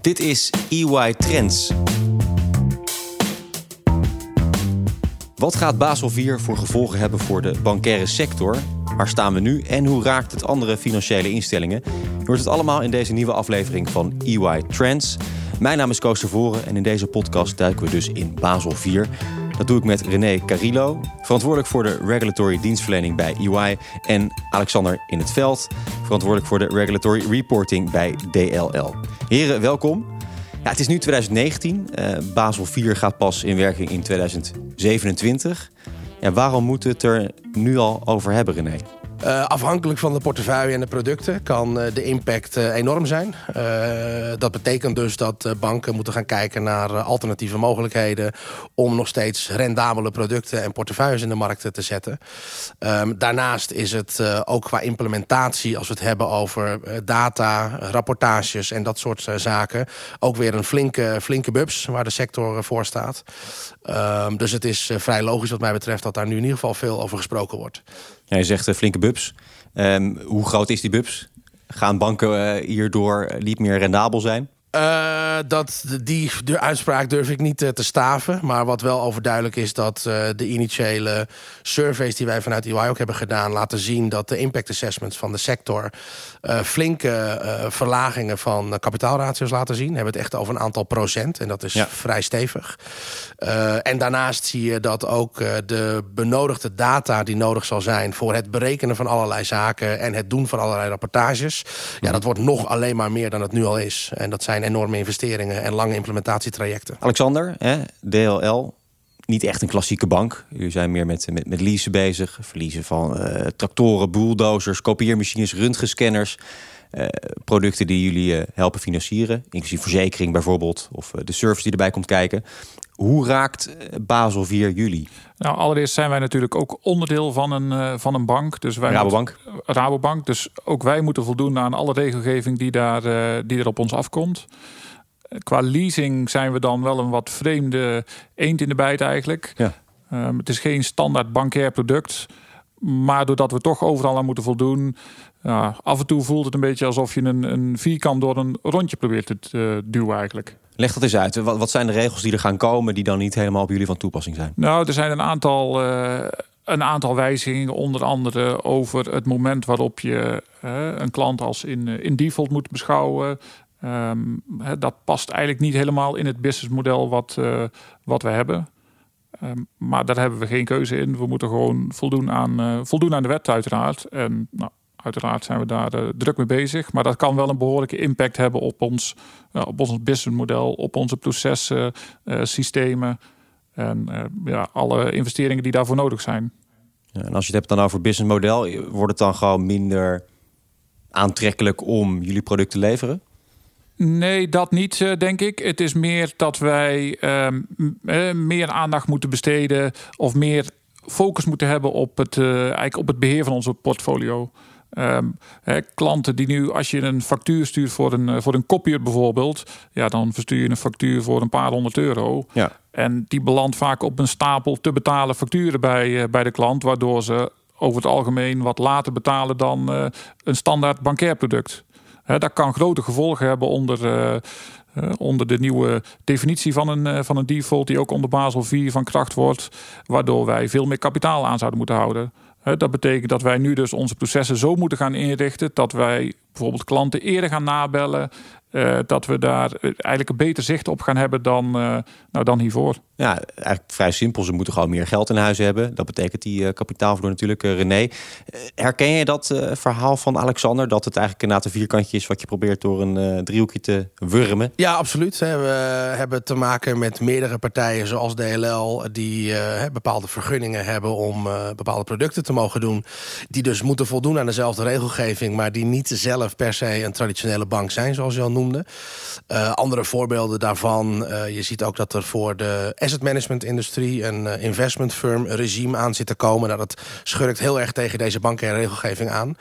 Dit is EY Trends. Wat gaat Basel IV voor gevolgen hebben voor de bankaire sector? Waar staan we nu en hoe raakt het andere financiële instellingen? Je hoort het allemaal in deze nieuwe aflevering van EY Trends. Mijn naam is Koos Tervoren en in deze podcast duiken we dus in Basel IV. Dat doe ik met René Carillo, verantwoordelijk voor de regulatory dienstverlening bij EY. En Alexander in het veld, verantwoordelijk voor de regulatory reporting bij DLL. Heren, welkom. Ja, het is nu 2019. Uh, Basel 4 gaat pas in werking in 2027. Ja, waarom moeten we het er nu al over hebben, René? Uh, afhankelijk van de portefeuille en de producten kan uh, de impact uh, enorm zijn. dat betekent dus dat banken moeten gaan kijken naar alternatieve mogelijkheden om nog steeds rendabele producten en portefeuilles in de markt te zetten. Um, daarnaast is het ook qua implementatie, als we het hebben over data, rapportages en dat soort zaken, ook weer een flinke, flinke bubs waar de sector voor staat. Um, dus het is vrij logisch wat mij betreft dat daar nu in ieder geval veel over gesproken wordt. Ja, je zegt uh, flinke bubs. Um, hoe groot is die bubs? Gaan banken uh, hierdoor niet meer rendabel zijn? Uh, dat, die de uitspraak durf ik niet uh, te staven. Maar wat wel overduidelijk is dat uh, de initiële surveys die wij vanuit EY ook hebben gedaan... laten zien dat de impact assessments van de sector... flinke verlagingen van kapitaalratio's laten zien. We hebben het echt over een aantal procent en dat is ja. vrij stevig. en daarnaast zie je dat ook de benodigde data die nodig zal zijn... voor het berekenen van allerlei zaken en het doen van allerlei rapportages... ja, dat wordt nog alleen maar meer dan het nu al is. En dat zijn enorme investeringen en lange implementatietrajecten. Alexander, hè, DLL, niet echt een klassieke bank. Jullie zijn meer met, met, met leasen bezig. Verliezen van uh, tractoren, bulldozers, kopieermachines, röntgenscanners. Uh, producten die jullie uh, helpen financieren. Inclusief verzekering bijvoorbeeld. Of de service die erbij komt kijken. Hoe raakt Basel 4 jullie? Nou, allereerst zijn wij natuurlijk ook onderdeel van een, van een bank. Dus wij Rabobank. Moeten, Rabobank. Dus ook wij moeten voldoen aan alle regelgeving die, daar, die er op ons afkomt. Qua leasing zijn we dan wel een wat vreemde eend in de bijt eigenlijk. Ja. Um, het is geen standaard bankair product. Maar doordat we toch overal aan moeten voldoen... Ja, af en toe voelt het een beetje alsof je een, een vierkant door een rondje probeert te uh, duwen eigenlijk. Leg dat eens uit. Wat, wat, zijn de regels die er gaan komen die dan niet helemaal op jullie van toepassing zijn? Nou, er zijn een aantal, uh, een aantal wijzigingen. Onder andere over het moment waarop je uh, een klant als in, in default moet beschouwen. Um, dat past eigenlijk niet helemaal in het businessmodel wat, wat we hebben. Um, maar daar hebben we geen keuze in. We moeten gewoon voldoen aan, uh, voldoen aan de wet uiteraard. En nou, uiteraard zijn we daar uh, druk mee bezig. Maar dat kan wel een behoorlijke impact hebben op ons, op ons businessmodel, op onze processen, systemen en ja, alle investeringen die daarvoor nodig zijn. Ja, en als je het hebt dan over businessmodel, wordt het dan gewoon minder aantrekkelijk om jullie product te leveren? Nee, dat niet, eh, denk ik. Het is meer dat wij uh, meer aandacht moeten besteden of meer focus moeten hebben op het, uh, eigenlijk op het beheer van onze portfolio. Um, hè, klanten die nu, als je een factuur stuurt voor een, voor een kopier bijvoorbeeld, ja, dan verstuur je een factuur voor een paar honderd euro. Ja. En die belandt vaak op een stapel te betalen facturen bij, bij de klant, waardoor ze over het algemeen wat later betalen dan uh, een standaard bankair product dat kan grote gevolgen hebben onder, uh, uh, onder de nieuwe definitie van een, uh, van een default, die ook onder Basel 4 van kracht wordt, waardoor wij veel meer kapitaal aan zouden moeten houden. Dat betekent dat wij nu dus onze processen zo moeten gaan inrichten dat wij bijvoorbeeld klanten eerder gaan nabellen. Uh, dat we daar eigenlijk een beter zicht op gaan hebben dan, uh, nou, dan hiervoor. Ja, eigenlijk vrij simpel. Ze moeten gewoon meer geld in huis hebben. Dat betekent die uh, kapitaalvloer natuurlijk, René. herken je dat verhaal van Alexander? Dat het eigenlijk inderdaad een vierkantje is wat je probeert door een driehoekje te wurmen? Ja, absoluut. We hebben te maken met meerdere partijen zoals DLL... die bepaalde vergunningen hebben om bepaalde producten te mogen doen. Die dus moeten voldoen aan dezelfde regelgeving... maar die niet zelf per se een traditionele bank zijn, zoals je al noemde. Uh, andere voorbeelden daarvan, uh, je ziet ook dat er voor de asset management industrie een uh, investment firm regime aan zit te komen. Nou, dat schurkt heel erg tegen deze banken en regelgeving aan.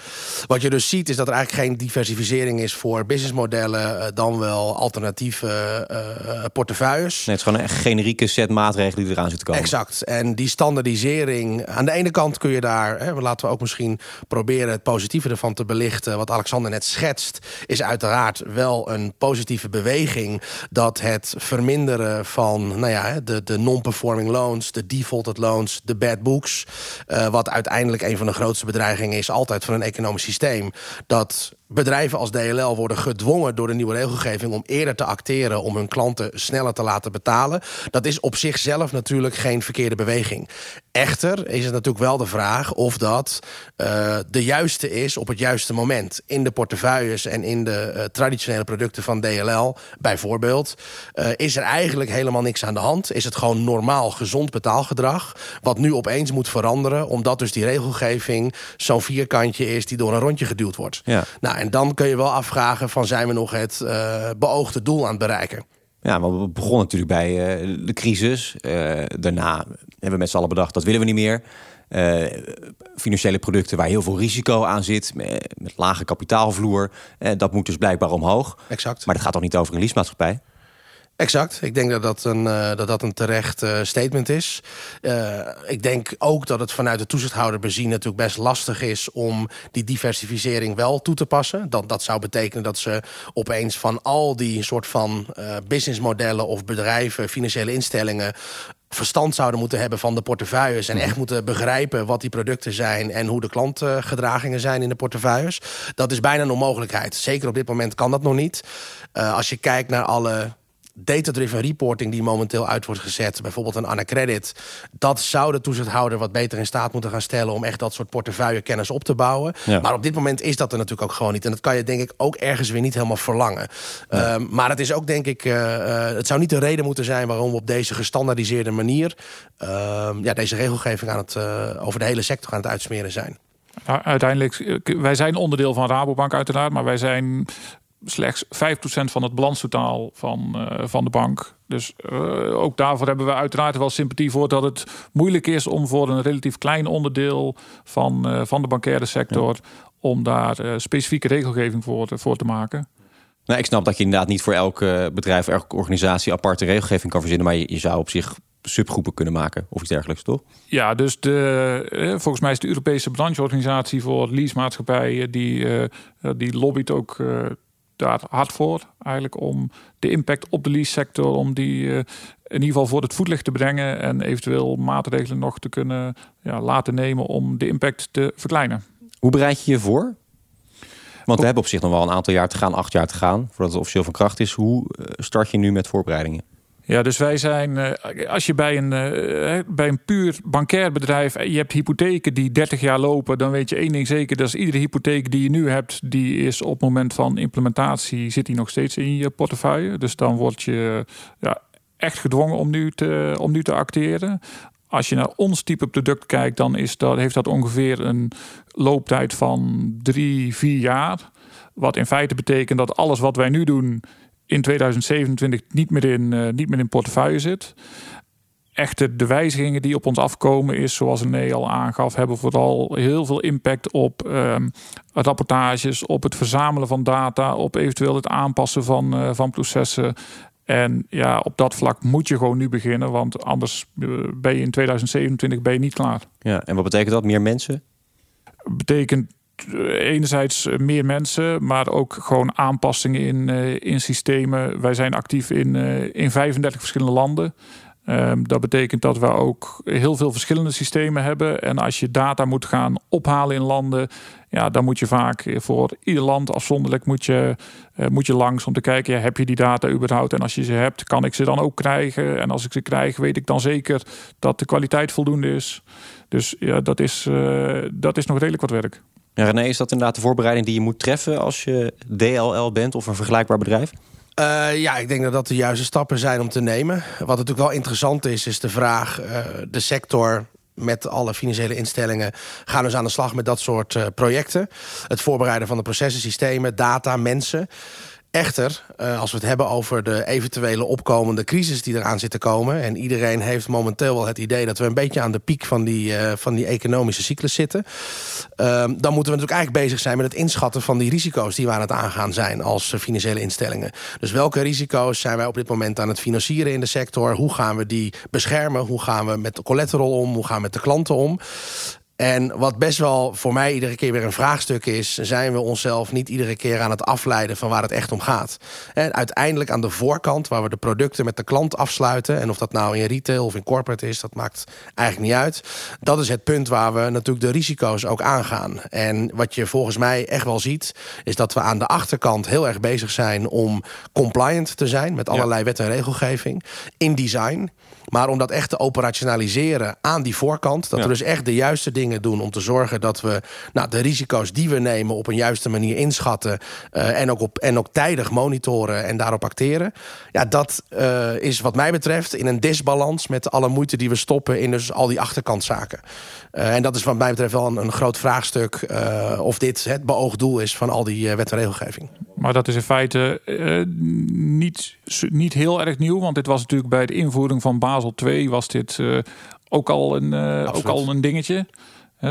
Wat je dus ziet is dat er eigenlijk geen diversificering is voor businessmodellen, dan wel alternatieve portefeuilles. Nee, het is gewoon een generieke set maatregelen die eraan zitten komen. Exact. En die standaardisering, aan de ene kant kun je daar, hè, laten we ook misschien proberen het positieve ervan te belichten, wat Alexander Sander net schetst, is uiteraard wel een positieve beweging dat het verminderen van nou ja, de, de non-performing loans, de defaulted loans, de bad books, uh, wat uiteindelijk een van de grootste bedreigingen is altijd van een economisch systeem, dat bedrijven als DLL worden gedwongen door de nieuwe regelgeving om eerder te acteren om hun klanten sneller te laten betalen. Dat is op zichzelf natuurlijk geen verkeerde beweging. Echter is het natuurlijk wel de vraag of dat uh, de juiste is op het juiste moment. In de portefeuilles en in de uh, traditionele producten van DLL bijvoorbeeld... Uh, is er eigenlijk helemaal niks aan de hand. Is het gewoon normaal gezond betaalgedrag... wat nu opeens moet veranderen... omdat dus die regelgeving zo'n vierkantje is... die door een rondje geduwd wordt. Ja. Nou, en dan kun je wel afvragen van zijn we nog het beoogde doel aan het bereiken. Ja, maar we begonnen natuurlijk bij uh, de crisis. Uh, daarna hebben we met z'n allen bedacht, dat willen we niet meer. Financiële producten waar heel veel risico aan zit, met, met lage kapitaalvloer. dat moet dus blijkbaar omhoog. Exact. Maar dat gaat toch niet over een leasemaatschappij? Exact. Ik denk dat dat een, uh, dat dat een terecht uh, statement is. Uh, ik denk ook dat het vanuit de toezichthouder bezien natuurlijk best lastig is om die diversificering wel toe te passen. Dat, dat zou betekenen dat ze opeens van al die soort van businessmodellen of bedrijven, financiële instellingen verstand zouden moeten hebben van de portefeuilles... en echt moeten begrijpen wat die producten zijn... en hoe de klantgedragingen zijn in de portefeuilles. Dat is bijna een onmogelijkheid. Zeker op dit moment kan dat nog niet. Als je kijkt naar alle data-driven reporting die momenteel uit wordt gezet, bijvoorbeeld een Anacredit, dat zou de toezichthouder wat beter in staat moeten gaan stellen om echt dat soort portefeuillekennis op te bouwen. Ja. Maar op dit moment is dat er natuurlijk ook gewoon niet. En dat kan je denk ik ook ergens weer niet helemaal verlangen. Ja. Um, maar het is ook denk ik, uh, uh, het zou niet de reden moeten zijn waarom we op deze gestandaardiseerde manier uh, ja, deze regelgeving aan het, uh, over de hele sector aan het uitsmeren zijn. Nou, uiteindelijk, wij zijn onderdeel van Rabobank uiteraard, maar wij zijn slechts 5% van het balanstotaal van, uh, van de bank. Dus uh, ook daarvoor hebben we uiteraard wel sympathie voor dat het moeilijk is om voor een relatief klein onderdeel van, uh, van de bankaire sector ja. om daar specifieke regelgeving voor, voor te maken. Nou, ik snap dat je inderdaad niet voor elk bedrijf, elke organisatie aparte regelgeving kan verzinnen, maar je, je zou op zich subgroepen kunnen maken of iets dergelijks, toch? Ja, dus de, volgens mij is de Europese brancheorganisatie voor leasemaatschappijen die, die lobbyt ook daar hard voor. Eigenlijk om de impact op de lease sector, om die uh, in ieder geval voor het voetlicht te brengen. En eventueel maatregelen nog te kunnen ja, laten nemen om de impact te verkleinen. Hoe bereid je je voor? Want we hebben op zich nog wel een aantal jaar te gaan, acht jaar te gaan, voordat het officieel van kracht is. Hoe eh, start je nu met voorbereidingen? Ja, dus wij zijn, eh, als je bij een, eh, bij een puur bankair bedrijf, eh, je hebt hypotheken die 30 jaar lopen, dan weet je één ding zeker, dat is iedere hypotheek die je nu hebt, die is op het moment van implementatie, zit die nog steeds in je portefeuille. Dus dan word je ja, echt gedwongen om nu te, om nu te acteren. Als je naar ons type product kijkt, dan is dat, heeft dat ongeveer een looptijd van drie, vier jaar. Wat in feite betekent dat alles wat wij nu doen in 2027 niet meer in, uh, niet meer in portefeuille zit. Echter, de wijzigingen die op ons afkomen, is zoals René al aangaf, hebben vooral heel veel impact op um, rapportages, op het verzamelen van data, op eventueel het aanpassen van, uh, van processen. En ja, op dat vlak moet je gewoon nu beginnen, want anders eh, ben je in 2027 ben je niet klaar. Ja, en wat betekent dat? Meer mensen? Betekent enerzijds meer mensen, maar ook gewoon aanpassingen in, uh, in systemen. Wij zijn actief in, in 35 verschillende landen. Um, dat betekent dat we ook heel veel verschillende systemen hebben. En als je data moet gaan ophalen in landen, ja, dan moet je vaak voor ieder land afzonderlijk moet je, moet je langs om te kijken, heb je die data überhaupt? En als je ze hebt, kan ik ze dan ook krijgen? En als ik ze krijg, weet ik dan zeker dat de kwaliteit voldoende is. Dus ja, dat is, dat is nog redelijk wat werk. Ja, René, is dat inderdaad de voorbereiding die je moet treffen als je DLL bent of een vergelijkbaar bedrijf? Uh, ja, ik denk dat dat de juiste stappen zijn om te nemen. Wat natuurlijk wel interessant is, is de vraag: uh, de sector met alle financiële instellingen gaan dus aan de slag met dat soort uh, projecten. Het voorbereiden van de processen, systemen, data, mensen. Echter, uh, als we het hebben over de eventuele opkomende crisis die eraan zit te komen... en iedereen heeft momenteel wel het idee dat we een beetje aan de piek van die, uh, van die economische cyclus zitten... Uh, dan moeten we natuurlijk eigenlijk bezig zijn met het inschatten van die risico's... die we aan het aangaan zijn als financiële instellingen. Dus welke risico's zijn wij op dit moment aan het financieren in de sector? Hoe gaan we die beschermen? Hoe gaan we met de collateral om? Hoe gaan we met de klanten om? En wat best wel voor mij iedere keer weer een vraagstuk is, zijn we onszelf niet iedere keer aan het afleiden van waar het echt om gaat. En uiteindelijk aan de voorkant, waar we de producten met de klant afsluiten, en of dat nou in retail of in corporate is, dat maakt eigenlijk niet uit. Dat is het punt waar we natuurlijk de risico's ook aangaan. En wat je volgens mij echt wel ziet, is dat we aan de achterkant heel erg bezig zijn om compliant te zijn met allerlei wet en regelgeving in design. Maar om dat echt te operationaliseren aan die voorkant... dat we dus echt de juiste dingen doen om te zorgen dat we nou, de risico's die we nemen... op een juiste manier inschatten uh, en, ook op, en ook tijdig monitoren en daarop acteren. Ja, dat uh, is wat mij betreft in een disbalans met alle moeite die we stoppen... in dus al die achterkantzaken. Uh, en dat is wat mij betreft wel een, een groot vraagstuk... of dit het beoogd doel is van al die wet en regelgeving. Maar dat is in feite niet, niet heel erg nieuw... want dit was natuurlijk bij de invoering van Basel 2 was dit ook, al een, uh, ook al een dingetje.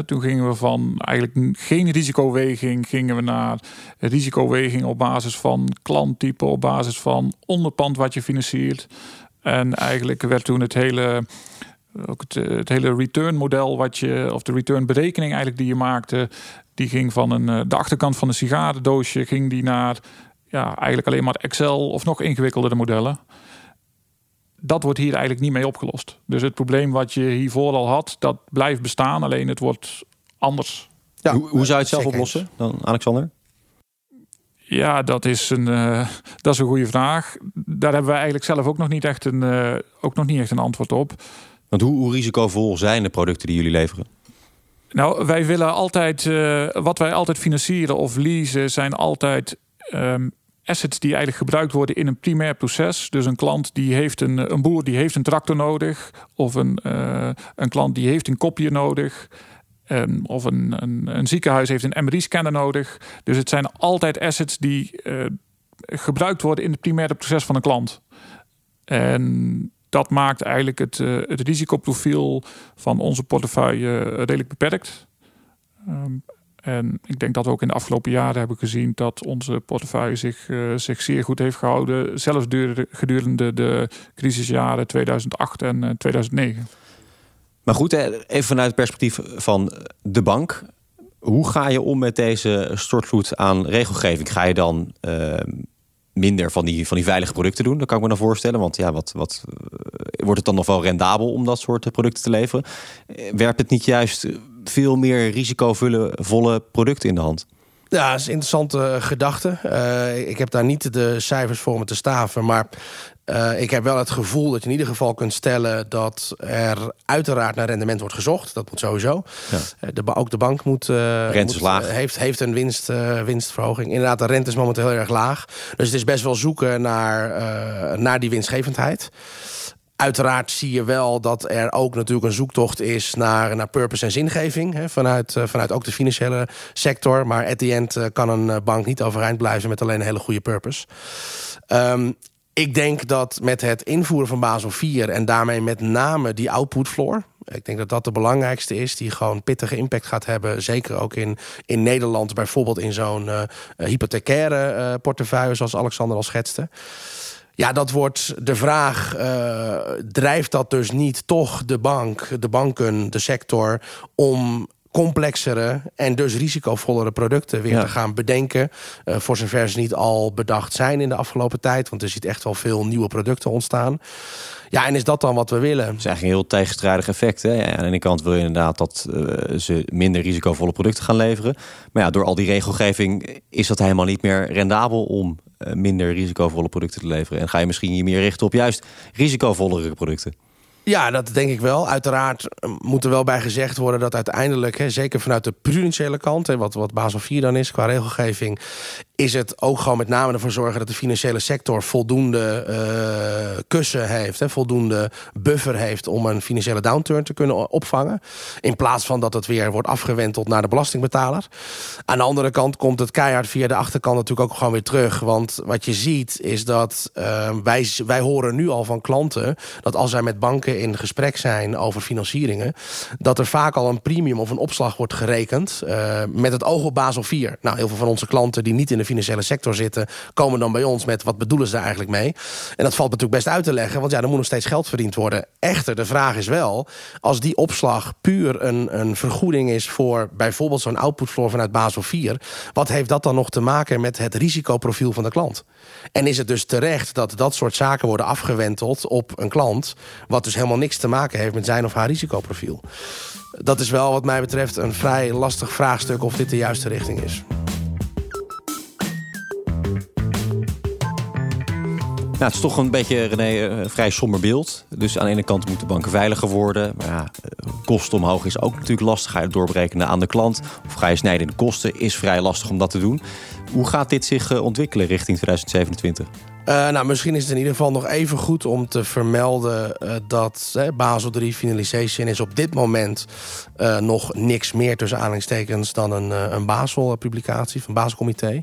Toen gingen we van eigenlijk geen risicoweging, gingen we naar risicoweging op basis van klanttype, op basis van onderpand wat je financiert. En eigenlijk werd toen het hele, ook het, het hele return model wat je, of de return berekening eigenlijk die je maakte, die ging van een, eh, de achterkant van een sigarendoosje, ging die naar ja, eigenlijk alleen maar Excel of nog ingewikkeldere modellen dat wordt hier eigenlijk niet mee opgelost. Dus het probleem wat je hiervoor al had, dat blijft bestaan. Alleen het wordt anders. Ja, hoe, hoe zou je het zelf oplossen dan, Alexander? Ja, dat is een, uh, dat is een goede vraag. Daar hebben we eigenlijk zelf ook nog niet echt een, uh, ook nog niet echt een antwoord op. Want hoe, hoe risicovol zijn de producten die jullie leveren? Nou, wij willen altijd, uh, wat wij altijd financieren of leasen, zijn altijd um, assets die eigenlijk gebruikt worden in een primair proces. Dus een klant die heeft een, een boer die heeft een tractor nodig. Of een, uh, een klant die heeft een kopje nodig. Um, of een, een, ziekenhuis heeft een MRI-scanner nodig. Dus het zijn altijd assets die uh, gebruikt worden in het primaire proces van een klant. En dat maakt eigenlijk het, het risicoprofiel van onze portefeuille redelijk beperkt. Um, en ik denk dat we ook in de afgelopen jaren hebben gezien dat onze portefeuille zich, uh, zich zeer goed heeft gehouden. Zelfs gedurende de crisisjaren 2008 en uh, eh, 2009. Maar goed, even vanuit het perspectief van de bank. Hoe ga je om met deze stortvloed aan regelgeving? Ga je dan uh, minder van die, van die veilige producten doen? Dat kan ik me dan voorstellen. Want ja, wat, wat, wordt het dan nog wel rendabel om dat soort producten te leveren? Werpt het niet juist veel meer risicovolle producten in de hand. Ja, dat is een interessante gedachte. Uh, ik heb daar niet de cijfers voor me te staven. Maar uh, ik heb wel het gevoel dat je in ieder geval kunt stellen... dat er uiteraard naar rendement wordt gezocht. Dat moet sowieso. Ja. Uh, de, ook de bank moet, moet heeft, heeft een winst, winstverhoging. Inderdaad, de rente is momenteel heel erg laag. Dus het is best wel zoeken naar, naar die winstgevendheid. Uiteraard zie je wel dat er ook natuurlijk een zoektocht is naar, naar purpose en zingeving. Hè, vanuit, uh, vanuit ook de financiële sector. Maar at the end uh, kan een eh, bank niet overeind blijven met alleen een hele goede purpose. Um, ik denk dat met het invoeren van Basel 4 en daarmee met name die output floor. Ik denk dat dat de belangrijkste is, die gewoon pittige impact gaat hebben. Zeker ook in, in Nederland, bijvoorbeeld in zo'n uh, hypothecaire uh, portefeuille, zoals Alexander al schetste. Ja, dat wordt de vraag, uh, drijft dat dus niet toch de bank, de banken, de sector... om complexere en dus risicovollere producten weer te gaan bedenken. Uh, voor zover ze niet al bedacht zijn in de afgelopen tijd. Want er ziet echt wel veel nieuwe producten ontstaan. Ja, en is dat dan wat we willen? Het is eigenlijk een heel tegenstrijdig effect. Hè? Ja, aan de ene kant wil je inderdaad dat uh, ze minder risicovolle producten gaan leveren. Maar ja, door al die regelgeving is dat helemaal niet meer rendabel om minder risicovolle producten te leveren. En ga je misschien je meer richten op juist risicovollere producten. Ja, dat denk ik wel. Uiteraard eh, moet er wel bij gezegd worden dat uiteindelijk, hè, zeker vanuit de prudentiële kant, hè, wat, wat Basel 4 dan is qua regelgeving, is het ook gewoon met name ervoor zorgen dat de financiële sector voldoende uh, kussen heeft, hè, voldoende buffer heeft om een financiële downturn te kunnen opvangen. In plaats van dat het weer wordt afgewenteld naar de belastingbetaler. Aan de andere kant komt het keihard via de achterkant natuurlijk ook gewoon weer terug. Want wat je ziet is dat uh, wij, wij horen nu al van klanten dat als zij met banken in gesprek zijn over financieringen, dat er vaak al een premium of een opslag wordt gerekend uh, met het oog op Basel 4. Nou, heel veel van onze klanten die niet in de financiële sector zitten, komen dan bij ons met wat bedoelen ze daar eigenlijk mee. En dat valt natuurlijk best uit te leggen, want ja, er moet nog steeds geld verdiend worden. Echter, de vraag is wel, als die opslag puur een, een vergoeding is voor bijvoorbeeld zo'n output floor vanuit Basel 4, wat heeft dat dan nog te maken met het risicoprofiel van de klant? En is het dus terecht dat dat soort zaken worden afgewenteld op een klant, wat dus helemaal niks te maken heeft met zijn of haar risicoprofiel? Dat is wel wat mij betreft een vrij lastig vraagstuk of dit de juiste richting is. Nou, het is toch een beetje, René, een vrij somber beeld. Dus aan de ene kant moeten banken veiliger worden. Maar ja, eh, kosten omhoog is ook natuurlijk lastig. Ga je doorberekenen aan de klant of ga je snijden in de kosten, is vrij lastig om dat te doen. Hoe gaat dit zich eh, ontwikkelen richting 2027? Uh, nou, misschien is het in ieder geval nog even goed om te vermelden uh, dat Basel 3 finalization is op dit moment nog niks meer tussen aanhalingstekens dan een, een Basel-publicatie van Basel-comité.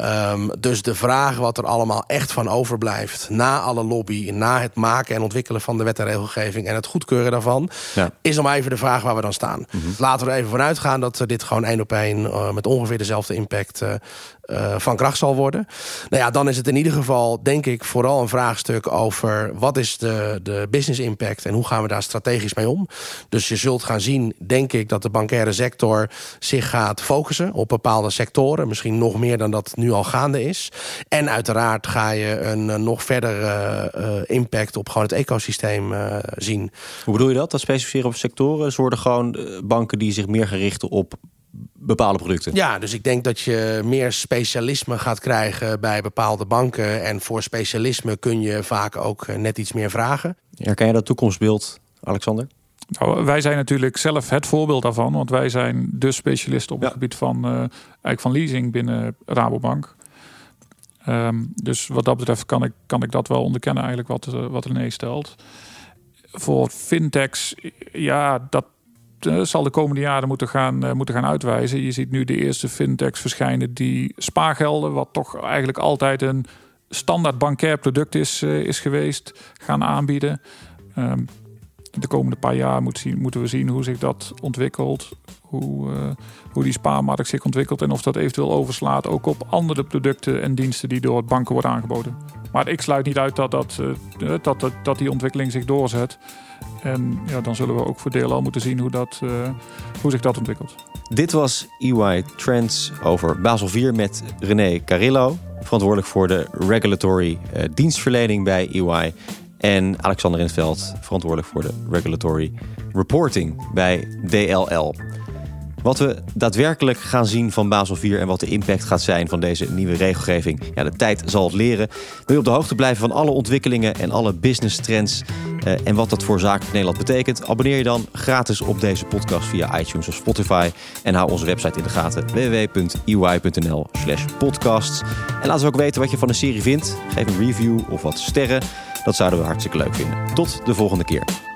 Um, dus de vraag wat er allemaal echt van overblijft na alle lobby, na het maken en ontwikkelen van de wet en regelgeving en het goedkeuren daarvan, ja. is om even de vraag waar we dan staan. Mm -hmm. Laten we er even vanuit gaan dat dit gewoon één op één met ongeveer dezelfde impact van kracht zal worden. Nou ja, dan is het in ieder geval, denk ik, vooral een vraagstuk over wat is de, de business impact en hoe gaan we daar strategisch mee om. Dus je zult gaan zien, denk ik, dat de bankaire sector zich gaat focussen op bepaalde sectoren. Misschien nog meer dan dat nu al gaande is. En uiteraard ga je een, nog verdere uh, impact op gewoon het ecosysteem uh, zien. Hoe bedoel je dat? Dat specificeren op sectoren? Ze worden gewoon banken die zich meer gaan richten op bepaalde producten. Ja, dus ik denk dat je meer specialisme gaat krijgen bij bepaalde banken. En voor specialisme kun je vaak ook eh, net iets meer vragen. Herken je dat toekomstbeeld, Alexander? Nou, wij zijn natuurlijk zelf het voorbeeld daarvan. Want wij zijn de specialist op het gebied van, uh, eigenlijk van leasing binnen Rabobank. Um, dus wat dat betreft kan ik, kan ik dat wel onderkennen eigenlijk wat, uh, wat René stelt. Voor fintechs, ja, dat, zal de komende jaren moeten gaan, uh, moeten gaan uitwijzen. Je ziet nu de eerste fintechs verschijnen die spaargelden, wat toch eigenlijk altijd een standaard bankair product is, uh, is geweest, gaan aanbieden. Um, de komende paar jaar moet zien, moeten we zien hoe zich dat ontwikkelt. Hoe, hoe die spaarmarkt zich ontwikkelt en of dat eventueel overslaat ook op andere producten en diensten die door banken worden aangeboden. Maar ik sluit niet uit dat, dat, dat, dat, dat die ontwikkeling zich doorzet. En ja, dan zullen we ook voor deel al moeten zien hoe, dat, uh, hoe zich dat ontwikkelt. Dit was EY Trends over Basel 4 met René Carillo, verantwoordelijk voor de regulatory dienstverlening bij EY. En Alexander in het Veld, verantwoordelijk voor de regulatory reporting bij DLL. Wat we daadwerkelijk gaan zien van Basel 4 en wat de impact gaat zijn van deze nieuwe regelgeving, ja, de tijd zal het leren. Wil je op de hoogte blijven van alle ontwikkelingen en alle business trends uh, en wat dat voor zaken in Nederland betekent, abonneer je dan gratis op deze podcast via iTunes of Spotify en hou onze website in de gaten www.ey.nl/slash podcasts. En laat ons ook weten wat je van de serie vindt. Geef een review of wat sterren. Dat zouden we hartstikke leuk vinden. Tot de volgende keer.